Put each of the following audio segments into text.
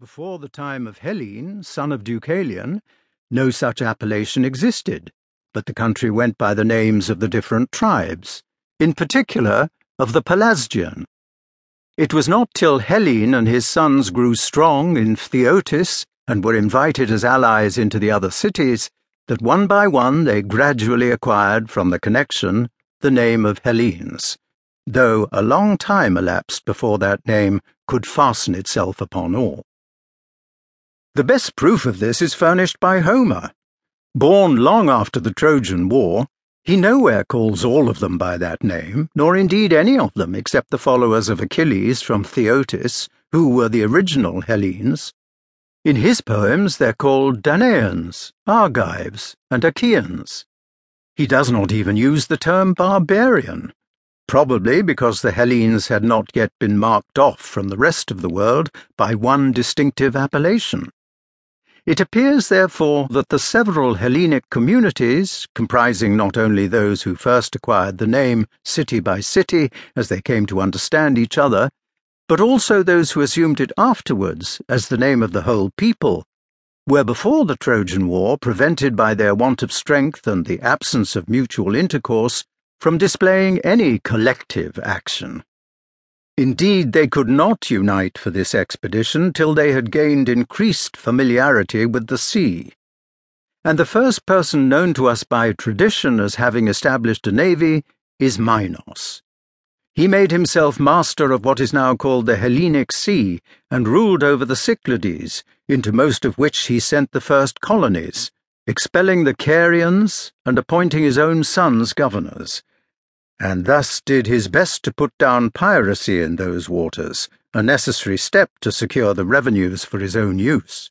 Before the time of Hellen, son of Deucalion, no such appellation existed, but the country went by the names of the different tribes, in particular of the Pelasgian. It was not till Hellen and his sons grew strong in Phthiotis and were invited as allies into the other cities that one by one they gradually acquired from the connection the name of Hellenes, though a long time elapsed before that name could fasten itself upon all. The best proof of this is furnished by Homer. Born long after the Trojan War, he nowhere calls all of them by that name, nor indeed any of them except the followers of Achilles from Phthiotis, who were the original Hellenes. In his poems they're called Danaans, Argives, and Achaeans. He does not even use the term barbarian, probably because the Hellenes had not yet been marked off from the rest of the world by one distinctive appellation. It appears, therefore, that the several Hellenic communities, comprising not only those who first acquired the name city by city as they came to understand each other, but also those who assumed it afterwards as the name of the whole people, were before the Trojan War prevented by their want of strength and the absence of mutual intercourse from displaying any collective action. Indeed, they could not unite for this expedition till they had gained increased familiarity with the sea. And the first person known to us by tradition as having established a navy is Minos. He made himself master of what is now called the Hellenic Sea and ruled over the Cyclades, into most of which he sent the first colonies, expelling the Carians and appointing his own sons governors and thus did his best to put down piracy in those waters, a necessary step to secure the revenues for his own use.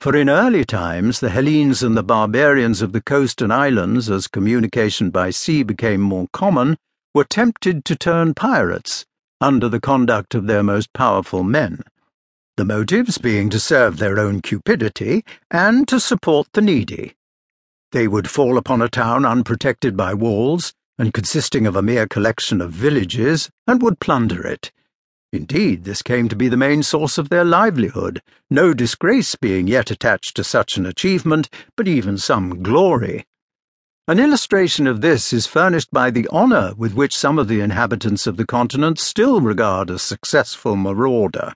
For in early times the Hellenes and the barbarians of the coast and islands, as communication by sea became more common, were tempted to turn pirates, under the conduct of their most powerful men, the motives being to serve their own cupidity and to support the needy. They would fall upon a town unprotected by walls, and consisting of a mere collection of villages, and would plunder it. Indeed, this came to be the main source of their livelihood, no disgrace being yet attached to such an achievement, but even some glory. An illustration of this is furnished by the honour with which some of the inhabitants of the continent still regard a successful marauder,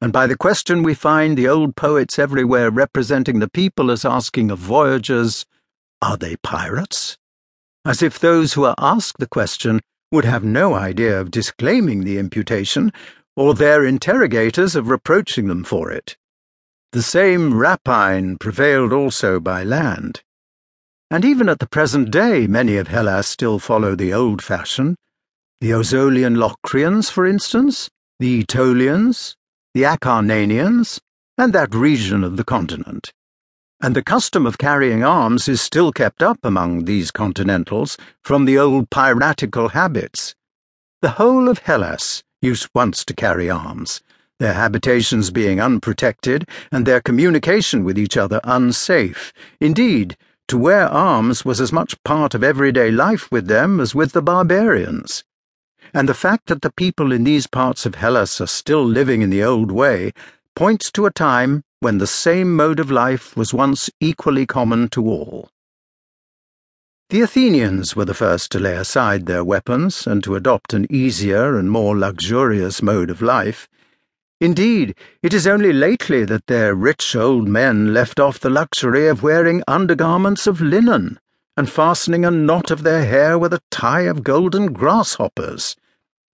and by the question we find the old poets everywhere representing the people as asking of voyagers, Are they pirates? As if those who are asked the question would have no idea of disclaiming the imputation, or their interrogators of reproaching them for it. The same rapine prevailed also by land. And even at the present day, many of Hellas still follow the old fashion. The Ozolian Locrians, for instance, the Aetolians, the Acarnanians, and that region of the continent and the custom of carrying arms is still kept up among these continentals from the old piratical habits. The whole of Hellas used once to carry arms, their habitations being unprotected and their communication with each other unsafe. Indeed, to wear arms was as much part of everyday life with them as with the barbarians. And the fact that the people in these parts of Hellas are still living in the old way points to a time when the same mode of life was once equally common to all. The Athenians were the first to lay aside their weapons and to adopt an easier and more luxurious mode of life. Indeed, it is only lately that their rich old men left off the luxury of wearing undergarments of linen and fastening a knot of their hair with a tie of golden grasshoppers,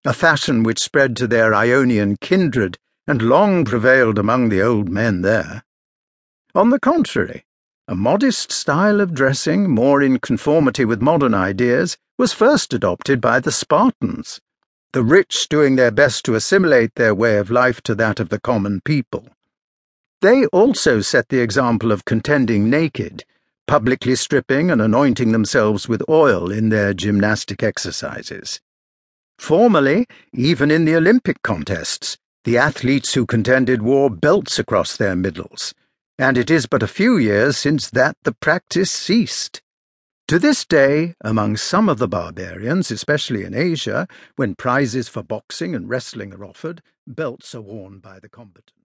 a fashion which spread to their Ionian kindred and long prevailed among the old men there. On the contrary, a modest style of dressing, more in conformity with modern ideas, was first adopted by the Spartans, the rich doing their best to assimilate their way of life to that of the common people. They also set the example of contending naked, publicly stripping and anointing themselves with oil in their gymnastic exercises. Formerly, even in the Olympic contests, the athletes who contended wore belts across their middles, and it is but a few years since that the practice ceased. To this day, among some of the barbarians, especially in Asia, when prizes for boxing and wrestling are offered, belts are worn by the combatants.